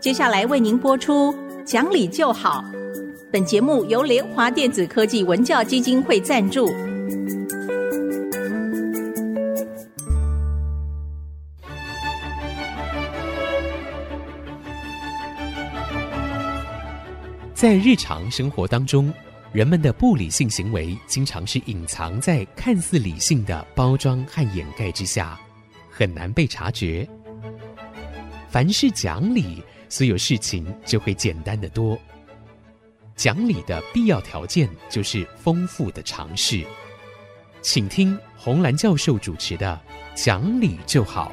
接下来为您播出《讲理就好》。本节目由联华电子科技文教基金会赞助。在日常生活当中，人们的不理性行为经常是隐藏在看似理性的包装和掩盖之下，很难被察觉。凡事讲理，所有事情就会简单的多。讲理的必要条件就是丰富的尝试。请听红兰教授主持的《讲理就好》。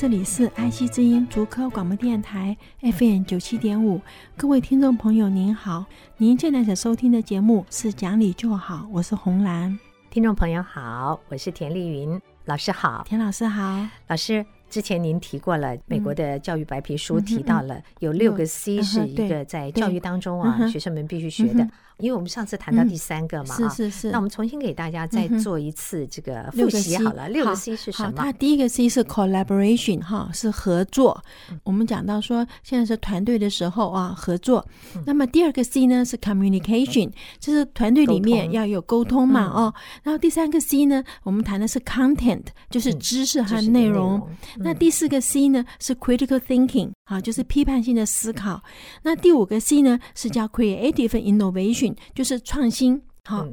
这里是爱惜之音竹科广播电台 FM 九七点五，各位听众朋友您好，您现在所收听的节目是《讲理就好》，我是红兰。听众朋友好，我是田丽云老师好，田老师好，老师。之前您提过了美国的教育白皮书，提到了有六个 C 是一个在教育当中啊，学生们必须学的。因为我们上次谈到第三个嘛，是是是。那我们重新给大家再做一次这个复习好了。六个 C 是什么？它第一个 C 是 collaboration 哈，是合作。我们讲到说现在是团队的时候啊，合作。那么第二个 C 呢是 communication，就是团队里面要有沟通嘛哦。然后第三个 C 呢，我们谈的是 content，就是知识和内容。那第四个 C 呢是 critical thinking，啊，就是批判性的思考。那第五个 C 呢是叫 creative innovation，就是创新。好，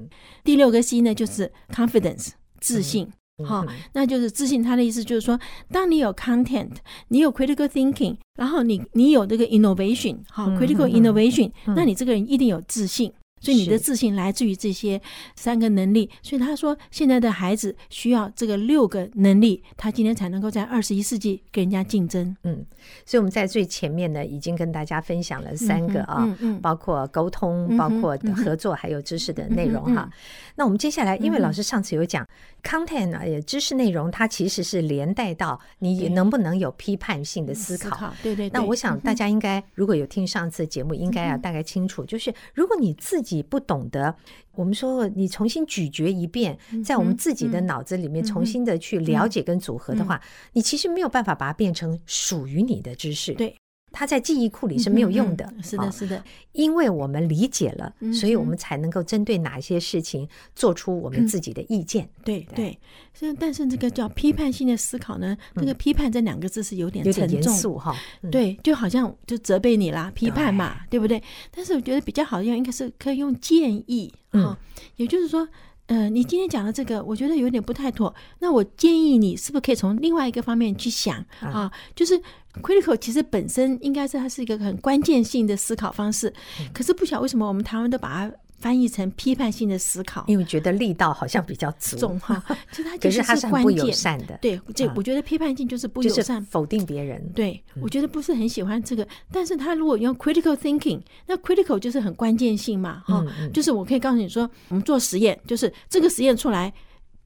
第六个 C 呢就是 confidence，自信。好，那就是自信。他的意思就是说，当你有 content，你有 critical thinking，然后你你有这个 innovation，好，critical innovation，那你这个人一定有自信。所以你的自信来自于这些三个能力，所以他说现在的孩子需要这个六个能力，他今天才能够在二十一世纪跟人家竞争。嗯，所以我们在最前面呢，已经跟大家分享了三个啊，嗯嗯，包括沟通、包括合作，还有知识的内容哈。那我们接下来，因为老师上次有讲 content 啊，也知识内容，它其实是连带到你能不能有批判性的思考。对对。那我想大家应该如果有听上次节目，应该啊大概清楚，就是如果你自己自己不懂得，我们说你重新咀嚼一遍，在我们自己的脑子里面重新的去了解跟组合的话，你其实没有办法把它变成属于你的知识。对。它在记忆库里是没有用的，是的，是的，因为我们理解了，所以我们才能够针对哪些事情做出我们自己的意见。对对，所以但是这个叫批判性的思考呢，这个批判这两个字是有点沉重哈，对，就好像就责备你啦，批判嘛，对不对？但是我觉得比较好用应该是可以用建议哈，也就是说。呃，你今天讲的这个，我觉得有点不太妥。那我建议你是不是可以从另外一个方面去想啊？就是 critical 其实本身应该是它是一个很关键性的思考方式，可是不晓得为什么我们台湾都把它。翻译成批判性的思考，因为觉得力道好像比较重哈。其实它其实是关键的。善的，对，这我觉得批判性就是不友善，否定别人。对，我觉得不是很喜欢这个。但是他如果用 critical thinking，那 critical 就是很关键性嘛，哈，就是我可以告诉你说，我们做实验，就是这个实验出来，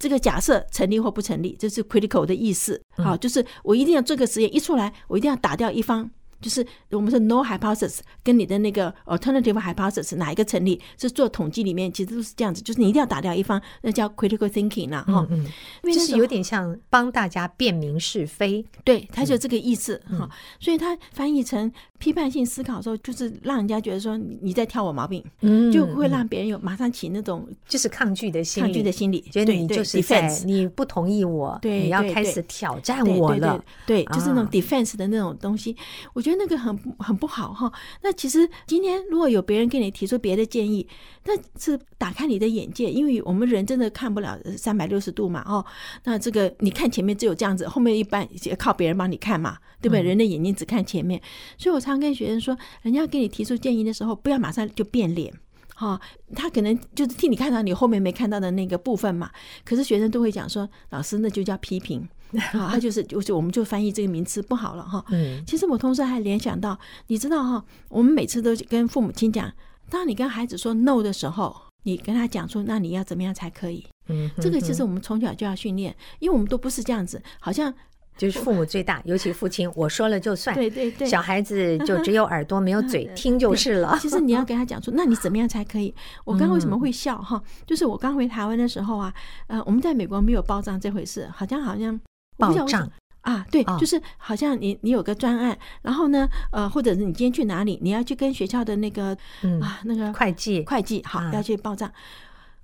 这个假设成立或不成立，这是 critical 的意思。好，就是我一定要做个实验一出来，我一定要打掉一方。就是我们说 null hypothesis 跟你的那个 alternative hypothesis 哪一个成立？是做统计里面其实都是这样子，就是你一定要打掉一方，那叫 critical thinking 啦，哈，嗯，就是有点像帮大家辨明是非，对，他就这个意思哈，所以他翻译成批判性思考的时候，就是让人家觉得说你在挑我毛病，嗯，就会让别人有马上起那种就是抗拒的心抗拒的心理，觉得你就是在你不同意我，对，你要开始挑战我了，对，就是那种 defense 的那种东西，我觉得。那个很很不好哈。那其实今天如果有别人给你提出别的建议，那是打开你的眼界，因为我们人真的看不了三百六十度嘛哦。那这个你看前面只有这样子，后面一般也靠别人帮你看嘛，对不对？人的眼睛只看前面，所以我常跟学生说，人家给你提出建议的时候，不要马上就变脸哈。他可能就是替你看到你后面没看到的那个部分嘛。可是学生都会讲说，老师那就叫批评。好，他就是就是，我们就翻译这个名词不好了哈。嗯，其实我同时还联想到，你知道哈，我们每次都跟父母亲讲，当你跟孩子说 no 的时候，你跟他讲说，那你要怎么样才可以？嗯，这个其实我们从小就要训练，因为我们都不是这样子，好像就是父母最大，尤其父亲，我说了就算。对对对，小孩子就只有耳朵没有 嘴，听就是了。其实你要 给他讲说，那你怎么样才可以？我刚刚为什么会笑哈？就是我刚回台湾的时候啊，呃，我们在美国没有报账这回事，好像好像报账啊，对，就是好像你你有个专案，然后呢，呃，或者是你今天去哪里，你要去跟学校的那个啊那个会计会计好要去报账。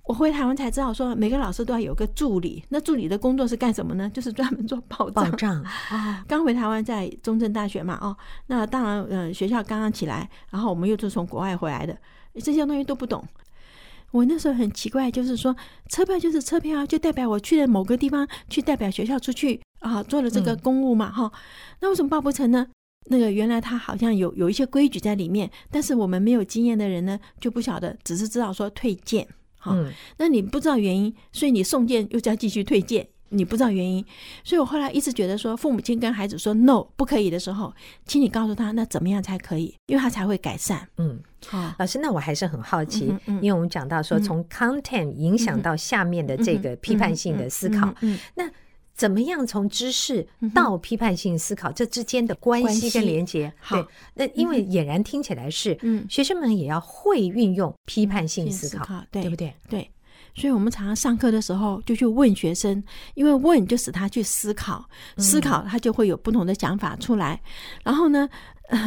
我回台湾才知道，说每个老师都要有个助理。那助理的工作是干什么呢？就是专门做报账。报账啊，刚回台湾在中正大学嘛，哦，那当然，呃，学校刚刚起来，然后我们又是从国外回来的，这些东西都不懂。我那时候很奇怪，就是说车票就是车票，就代表我去了某个地方，去代表学校出去啊，做了这个公务嘛，哈、嗯。那为什么报不成呢？那个原来他好像有有一些规矩在里面，但是我们没有经验的人呢，就不晓得，只是知道说退件。好，那你不知道原因，所以你送件又再继续退件，你不知道原因，所以我后来一直觉得说，父母亲跟孩子说 “no” 不可以的时候，请你告诉他那怎么样才可以，因为他才会改善。嗯，好，老师，那我还是很好奇，因为我们讲到说，从 content 影响到下面的这个批判性的思考，那。怎么样从知识到批判性思考这之间的关系跟连接？对，那因为俨然听起来是，嗯，学生们也要会运用批判性思考，对不对？对，所以我们常常上课的时候就去问学生，因为问就使他去思考，思考他就会有不同的想法出来，然后呢，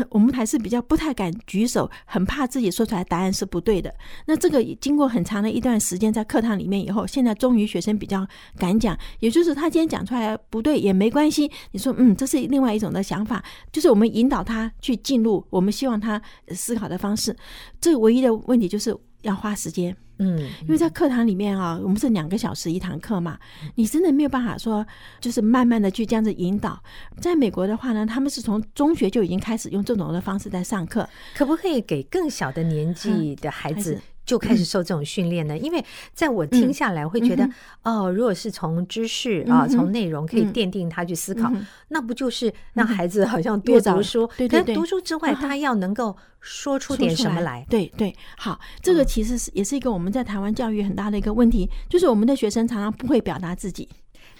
我们还是比较不太敢举手，很怕自己说出来答案是不对的。那这个经过很长的一段时间在课堂里面以后，现在终于学生比较敢讲，也就是他今天讲出来不对也没关系。你说，嗯，这是另外一种的想法，就是我们引导他去进入我们希望他思考的方式。这唯一的问题就是要花时间。嗯，因为在课堂里面啊，我们是两个小时一堂课嘛，你真的没有办法说，就是慢慢的去这样子引导。在美国的话呢，他们是从中学就已经开始用这种的方式在上课，可不可以给更小的年纪的孩子？就开始受这种训练呢？因为在我听下来，会觉得哦，如果是从知识啊，从内容可以奠定他去思考，那不就是让孩子好像多读书？对对对。读书之外，他要能够说出点什么来。对对。好，这个其实是也是一个我们在台湾教育很大的一个问题，就是我们的学生常常不会表达自己。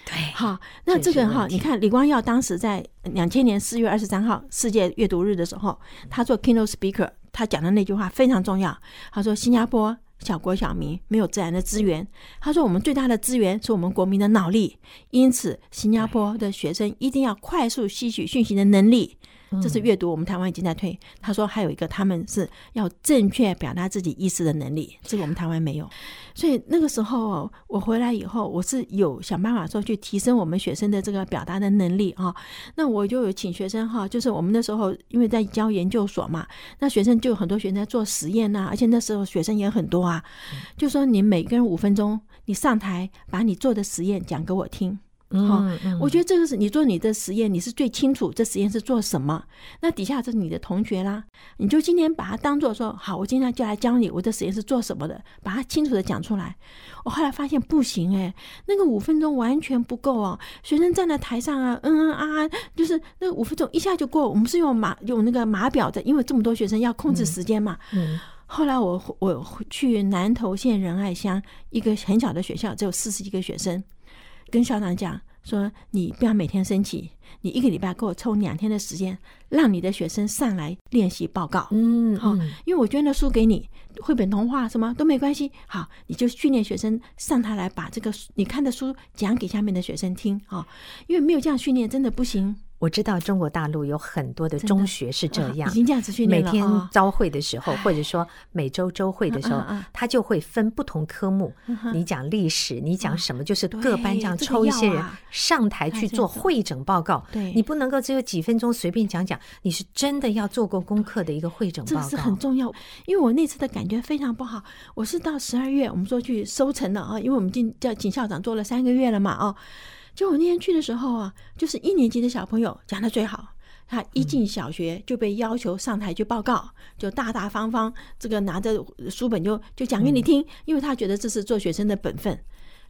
对。好，那这个哈，你看李光耀当时在两千年四月二十三号世界阅读日的时候，他做 keynote speaker。他讲的那句话非常重要。他说：“新加坡小国小民没有自然的资源。他说我们最大的资源是我们国民的脑力，因此新加坡的学生一定要快速吸取讯息的能力。”这是阅读，我们台湾已经在推。他说还有一个，他们是要正确表达自己意思的能力，这个我们台湾没有。所以那个时候我回来以后，我是有想办法说去提升我们学生的这个表达的能力啊。那我就有请学生哈，就是我们那时候因为在教研究所嘛，那学生就有很多学生在做实验呐，而且那时候学生也很多啊。就说你每个人五分钟，你上台把你做的实验讲给我听。好，我觉得这个是你做你的实验，你是最清楚这实验是做什么。那底下是你的同学啦，你就今天把它当做说，好，我今天就来教你我的实验是做什么的，把它清楚的讲出来。我后来发现不行哎，那个五分钟完全不够哦。学生站在台上啊，嗯嗯啊啊，就是那五分钟一下就过。我们是用码用那个码表的，因为这么多学生要控制时间嘛。嗯。后来我我去南投县仁爱乡一个很小的学校，只有四十几个学生。跟校长讲说，你不要每天升旗，你一个礼拜给我抽两天的时间，让你的学生上来练习报告。嗯，好，因为我捐了书给你，绘本童话什么都没关系。好，你就训练学生上台来把这个你看的书讲给下面的学生听。啊，因为没有这样训练，真的不行。我知道中国大陆有很多的中学是这样，已经这样子训练了。每天招会的时候，或者说每周周会的时候，他就会分不同科目。你讲历史，你讲什么，就是各班这样抽一些人上台去做会诊报告。对，你不能够只有几分钟随便讲讲，你是真的要做过功课的一个会诊报告。这是很重要，因为我那次的感觉非常不好。我是到十二月，我们说去收成了啊，因为我们进叫请校长做了三个月了嘛，哦。就我那天去的时候啊，就是一年级的小朋友讲的最好。他一进小学就被要求上台去报告，就大大方方这个拿着书本就就讲给你听，因为他觉得这是做学生的本分。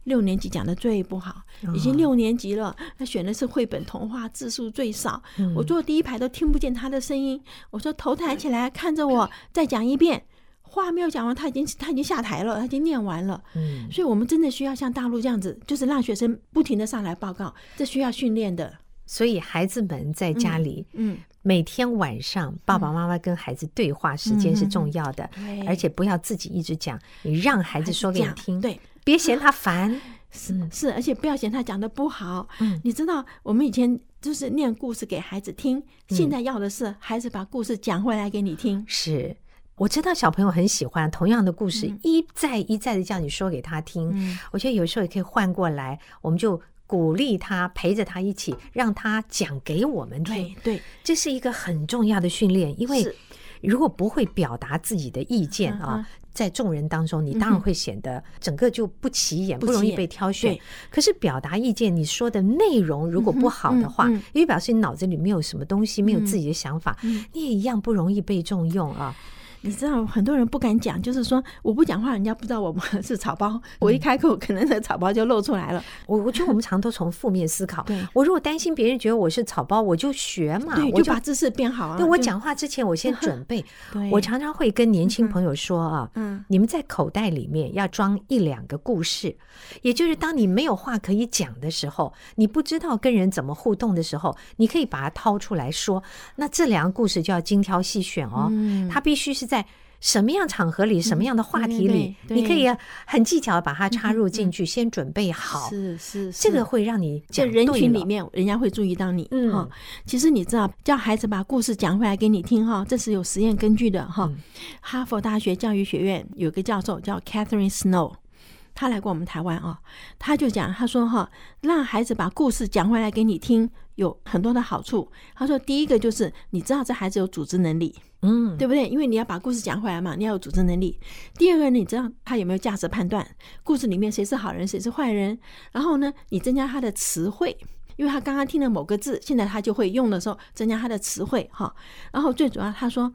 六年级讲的最不好，已经六年级了，他选的是绘本童话，字数最少。我坐第一排都听不见他的声音。我说头抬起来看着我，再讲一遍。话没有讲完，他已经他已经下台了，他已经念完了。嗯，所以我们真的需要像大陆这样子，就是让学生不停的上来报告，这需要训练的。所以孩子们在家里，嗯，每天晚上爸爸妈妈跟孩子对话时间是重要的，而且不要自己一直讲，你让孩子说给你听，对，别嫌他烦，是是，而且不要嫌他讲的不好。嗯，你知道我们以前就是念故事给孩子听，现在要的是孩子把故事讲回来给你听。是，我知道小朋友很喜欢同样的故事，一再一再的叫你说给他听。我觉得有时候也可以换过来，我们就。鼓励他，陪着他一起，让他讲给我们听。对，对，这是一个很重要的训练。因为如果不会表达自己的意见啊，在众人当中，你当然会显得整个就不起眼，不容易被挑选。可是表达意见，你说的内容如果不好的话，因为表示你脑子里没有什么东西，没有自己的想法，你也一样不容易被重用啊。你知道很多人不敢讲，就是说我不讲话，人家不知道我们是草包。我一开口，可能那草包就露出来了。我我觉得我们常都从负面思考。对，我如果担心别人觉得我是草包，我就学嘛，我就把姿势变好啊。对，我讲话之前，我先准备。我常常会跟年轻朋友说啊，嗯，你们在口袋里面要装一两个故事，也就是当你没有话可以讲的时候，你不知道跟人怎么互动的时候，你可以把它掏出来说。那这两个故事就要精挑细选哦，它必须是在。什么样场合里，什么样的话题里，你可以很技巧的把它插入进去，先准备好。是是，这个会让你在人群里面，人家会注意到你。嗯，其实你知道，叫孩子把故事讲回来给你听哈，这是有实验根据的哈。哈佛大学教育学院有个教授叫 Catherine Snow，他来过我们台湾啊，他就讲，他说哈，让孩子把故事讲回来给你听，有很多的好处。他说，第一个就是你知道这孩子有组织能力。嗯，对不对？因为你要把故事讲回来嘛，你要有组织能力。第二个，你知道他有没有价值判断？故事里面谁是好人，谁是坏人？然后呢，你增加他的词汇，因为他刚刚听了某个字，现在他就会用的时候，增加他的词汇哈。然后最主要，他说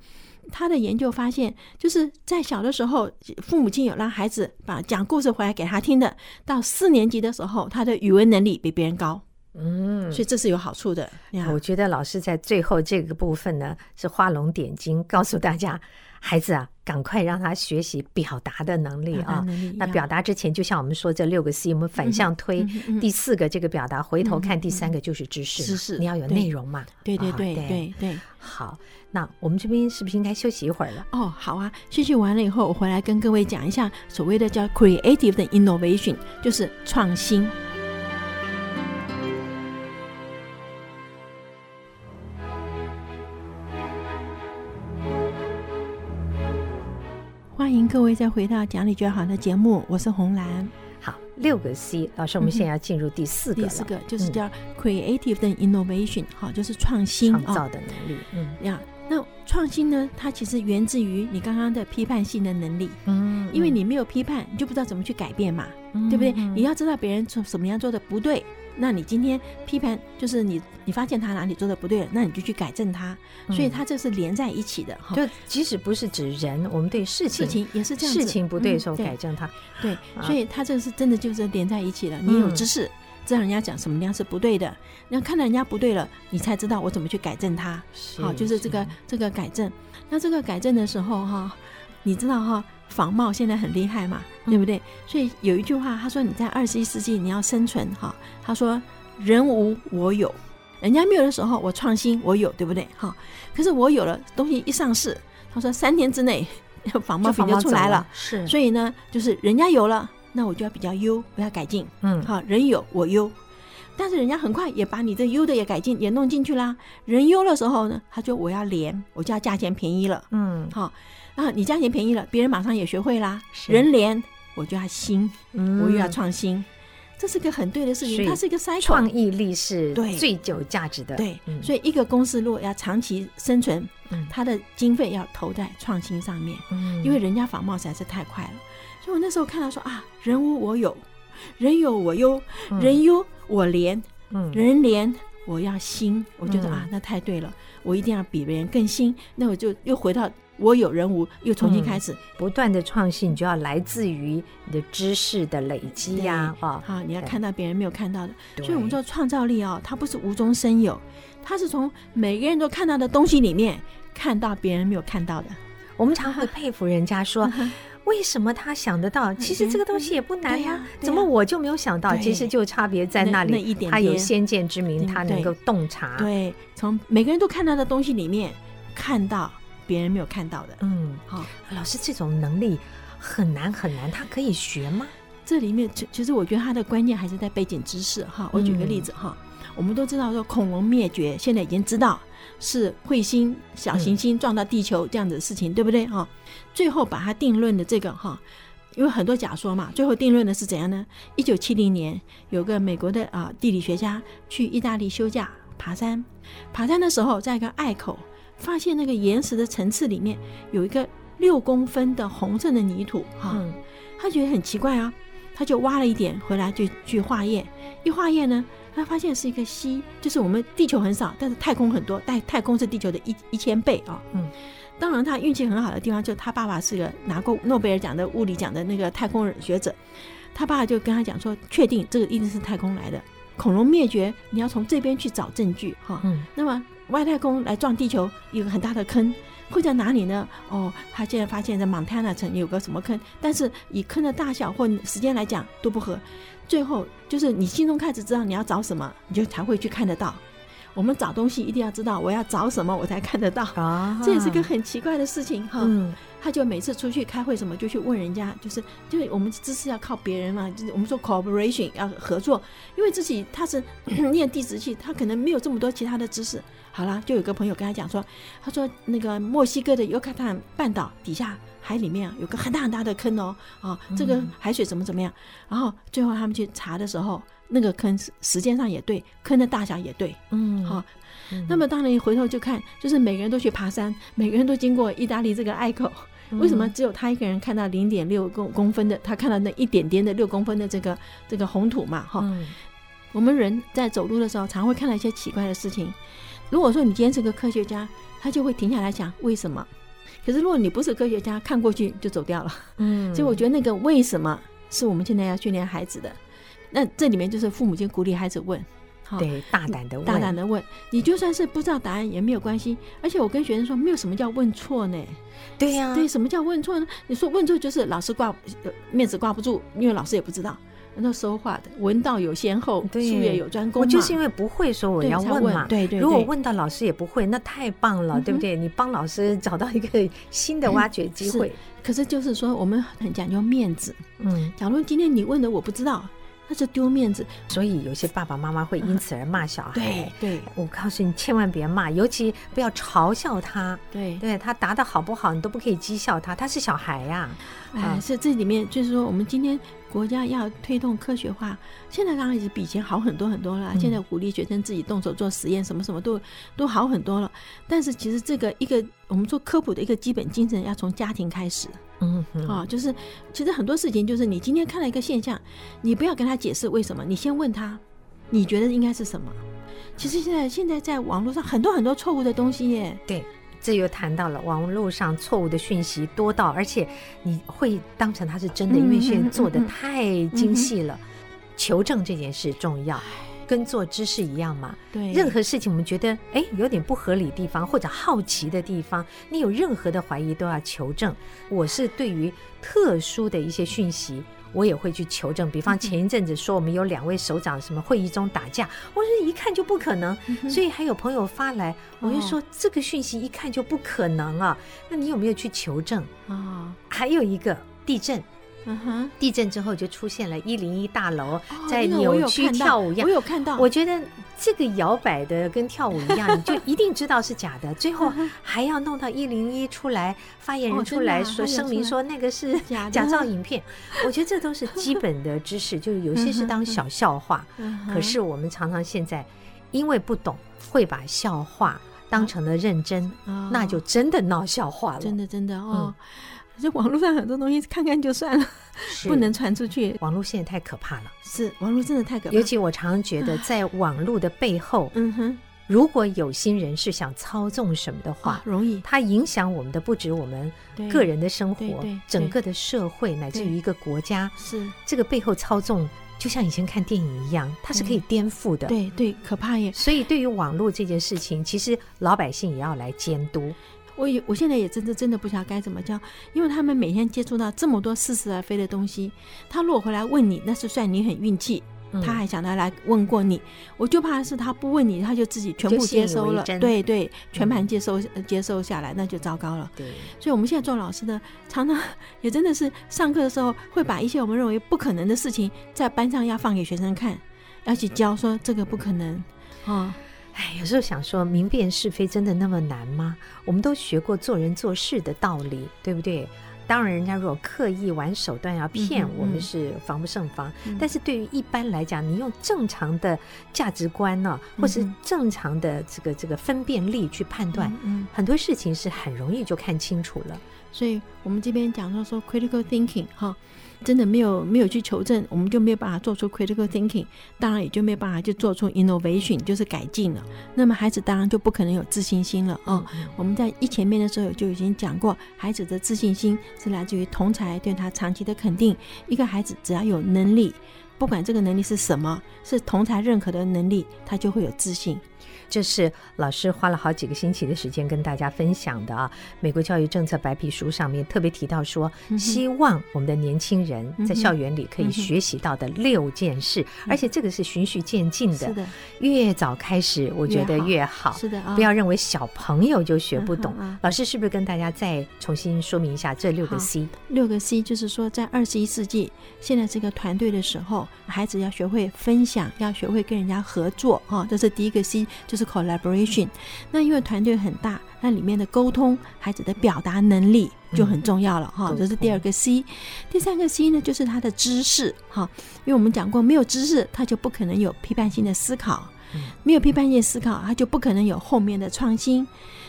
他的研究发现，就是在小的时候，父母亲有让孩子把讲故事回来给他听的，到四年级的时候，他的语文能力比别人高。嗯，所以这是有好处的。我觉得老师在最后这个部分呢，是画龙点睛，告诉大家，孩子啊，赶快让他学习表达的能力啊。那表达之前，就像我们说这六个 C，我们反向推，第四个这个表达，回头看第三个就是知识，知识你要有内容嘛。对对对对对。好，那我们这边是不是应该休息一会儿了？哦，好啊，休息完了以后，我回来跟各位讲一下所谓的叫 creative 的 innovation，就是创新。欢迎各位再回到讲理就好的节目，我是红兰。好，六个 C，老师，我们现在要进入第四个。第四个就是叫 creative 的 innovation，好，就是创新创造的能力。嗯，呀，那创新呢，它其实源自于你刚刚的批判性的能力。嗯，因为你没有批判，你就不知道怎么去改变嘛，对不对？你要知道别人从什么样做的不对。那你今天批判，就是你你发现他哪里做的不对了，那你就去改正他，所以他这是连在一起的哈。就即使不是指人，我们对事情事情也是这样，事情不对的时候改正他。对，所以他这是真的就是连在一起的。你有知识，知道人家讲什么样是不对的，那看到人家不对了，你才知道我怎么去改正他。好，就是这个这个改正。那这个改正的时候哈，你知道哈。仿冒现在很厉害嘛，对不对？所以有一句话，他说你在二十一世纪你要生存哈，他说人无我有，人家没有的时候我创新我有，对不对？哈，可是我有了东西一上市，他说三天之内 仿冒品就出来了，是，所以呢，就是人家有了，那我就要比较优，我要改进，嗯，好，人有我优，但是人家很快也把你这优的也改进也弄进去啦，人优的时候呢，他就我要廉，我就要价钱便宜了，嗯，好。啊，你价钱便宜了，别人马上也学会啦。人连，我就要新，我又要创新，这是个很对的事情。它是一个 cycle，创意力是最有价值的。对，所以一个公司如果要长期生存，它的经费要投在创新上面。因为人家仿冒实在是太快了。所以我那时候看到说啊，人无我有，人有我优，人优我廉，人廉我要新。我觉得啊，那太对了，我一定要比别人更新。那我就又回到。我有人无，又重新开始，嗯、不断的创新，你就要来自于你的知识的累积呀，啊，好，你要看到别人没有看到的，所以我们说创造力哦，它不是无中生有，它是从每个人都看到的东西里面看到别人没有看到的。我们常会佩服人家说。为什么他想得到？其实这个东西也不难呀，怎么我就没有想到？其实就差别在那里，那一点点他有先见之明，他能够洞察。对，从每个人都看到的东西里面，看到别人没有看到的。嗯，好，老师这种能力很难很难，他可以学吗？这里面其其实我觉得他的关键还是在背景知识哈。我举个例子哈，我们都知道说恐龙灭绝，现在已经知道。是彗星小行星撞到地球这样子的事情，嗯、对不对哈？最后把它定论的这个哈，因为很多假说嘛，最后定论的是怎样呢？一九七零年，有个美国的啊地理学家去意大利休假爬山，爬山的时候，在一个隘口发现那个岩石的层次里面有一个六公分的红色的泥土哈，嗯、他觉得很奇怪啊，他就挖了一点回来就去化验，一化验呢。他发现是一个稀，就是我们地球很少，但是太空很多，但太空是地球的一一千倍啊。嗯，当然他运气很好的地方，就他爸爸是个拿过诺贝尔奖的物理奖的那个太空学者，他爸爸就跟他讲说，确定这个一定是太空来的。恐龙灭绝，你要从这边去找证据哈。嗯，那么外太空来撞地球，有个很大的坑，会在哪里呢？哦，他现在发现在蒙塔纳城有个什么坑，但是以坑的大小或时间来讲都不合。最后就是你心中开始知道你要找什么，你就才会去看得到。我们找东西一定要知道我要找什么，我才看得到。啊，这也是个很奇怪的事情哈。嗯，他就每次出去开会什么，就去问人家，就是就是我们知识要靠别人嘛，就是我们说 cooperation 要合作，因为自己他是念地质系，他可能没有这么多其他的知识。好啦，就有个朋友跟他讲说，他说那个墨西哥的尤卡坦半岛底下。海里面有个很大很大的坑哦，啊，这个海水怎么怎么样？然后最后他们去查的时候，那个坑时间上也对，坑的大小也对，嗯，好。那么当然一回头就看，就是每个人都去爬山，每个人都经过意大利这个隘口，为什么只有他一个人看到零点六公公分的？他看到那一点点的六公分的这个这个红土嘛，哈。我们人在走路的时候，常会看到一些奇怪的事情。如果说你今天是个科学家，他就会停下来想为什么。可是，如果你不是科学家，看过去就走掉了。嗯，所以我觉得那个为什么是我们现在要训练孩子的。那这里面就是父母亲鼓励孩子问，对，大胆的问，大胆的问。你就算是不知道答案也没有关系。而且我跟学生说，没有什么叫问错呢。对呀，对，什么叫问错呢？你说问错就是老师挂面子挂不住，因为老师也不知道。那说话的，文道有先后，术业有专攻。我就是因为不会说我要问嘛。对对。如果问到老师也不会，那太棒了，对不对？你帮老师找到一个新的挖掘机会。可是就是说，我们很讲究面子。嗯。假如今天你问的我不知道，那就丢面子。所以有些爸爸妈妈会因此而骂小孩。对对。我告诉你，千万别骂，尤其不要嘲笑他。对对，他答的好不好，你都不可以讥笑他，他是小孩呀。哎，是这里面就是说，我们今天。国家要推动科学化，现在当然是比以前好很多很多了。现在鼓励学生自己动手做实验，什么什么都都好很多了。但是其实这个一个我们做科普的一个基本精神，要从家庭开始。嗯，啊，就是其实很多事情就是你今天看了一个现象，你不要跟他解释为什么，你先问他，你觉得应该是什么？其实现在现在在网络上很多很多错误的东西耶。对。这又谈到了网络上错误的讯息多到，而且你会当成它是真的，因为现在做的太精细了。求证这件事重要，跟做知识一样嘛。对，任何事情我们觉得哎有点不合理的地方或者好奇的地方，你有任何的怀疑都要求证。我是对于特殊的一些讯息。我也会去求证，比方前一阵子说我们有两位首长什么会议中打架，我说一看就不可能，所以还有朋友发来，我就说这个讯息一看就不可能啊，那你有没有去求证啊？还有一个地震。嗯哼，地震之后就出现了一零一大楼在扭曲跳舞一样，我有看到。我觉得这个摇摆的跟跳舞一样，你就一定知道是假的。最后还要弄到一零一出来，发言人出来说声明说那个是假造影片。我觉得这都是基本的知识，就是有些是当小笑话。可是我们常常现在因为不懂，会把笑话当成了认真，那就真的闹笑话了。真的，真的哦。这网络上很多东西看看就算了，不能传出去。网络现在太可怕了，是网络真的太可怕。尤其我常常觉得，在网络的背后，嗯哼，如果有心人是想操纵什么的话，容易。它影响我们的不止我们个人的生活，整个的社会乃至于一个国家。是这个背后操纵，就像以前看电影一样，它是可以颠覆的。对对，可怕耶。所以对于网络这件事情，其实老百姓也要来监督。我也我现在也真的真的不知道该怎么教，因为他们每天接触到这么多似是而非的东西，他如果回来问你，那是算你很运气。他还想到来问过你，我就怕是他不问你，他就自己全部接收了，对对，全盘接收、嗯、接收下来，那就糟糕了。对，所以我们现在做老师的，常常也真的是上课的时候会把一些我们认为不可能的事情在班上要放给学生看，要去教说这个不可能啊。哎，有时候想说明辨是非真的那么难吗？我们都学过做人做事的道理，对不对？当然，人家如果刻意玩手段要骗我们，是防不胜防。嗯嗯、但是对于一般来讲，你用正常的价值观呢、啊，或是正常的这个这个分辨力去判断，很多事情是很容易就看清楚了。所以我们这边讲到说 critical thinking 哈。真的没有没有去求证，我们就没有办法做出 critical thinking，当然也就没有办法去做出 innovation，就是改进了。那么孩子当然就不可能有自信心了哦。我们在一前面的时候就已经讲过，孩子的自信心是来自于同才对他长期的肯定。一个孩子只要有能力，不管这个能力是什么，是同才认可的能力，他就会有自信。这是老师花了好几个星期的时间跟大家分享的啊。美国教育政策白皮书上面特别提到说，希望我们的年轻人在校园里可以学习到的六件事，而且这个是循序渐进的，是的，越早开始，我觉得越好。是的，不要认为小朋友就学不懂。老师是不是跟大家再重新说明一下这六个 C？六个 C 就是说，在二十一世纪，现在这个团队的时候，孩子要学会分享，要学会跟人家合作啊，这是第一个 C，就是。是 collaboration，那因为团队很大，那里面的沟通，孩子的表达能力就很重要了哈。这是第二个 C，第三个 C 呢，就是他的知识哈。因为我们讲过，没有知识，他就不可能有批判性的思考，没有批判性思考，他就不可能有后面的创新。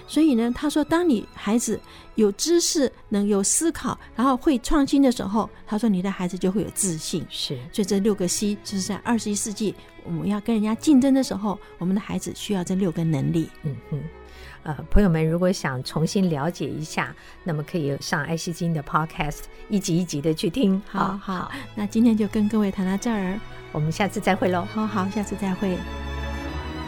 所以呢，他说，当你孩子有知识、能有思考，然后会创新的时候，他说你的孩子就会有自信。是，所以这六个 C 就是在二十一世纪我们要跟人家竞争的时候，我们的孩子需要这六个能力。嗯哼，呃，朋友们如果想重新了解一下，那么可以上爱惜金的 Podcast，一集一集的去听。好好，好，那今天就跟各位谈到这儿，我们下次再会喽。好好，下次再会。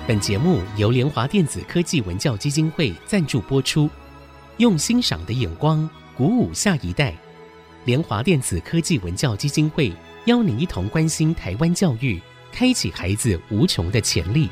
本节目由联华电子科技文教基金会赞助播出，用欣赏的眼光鼓舞下一代。联华电子科技文教基金会邀您一同关心台湾教育，开启孩子无穷的潜力。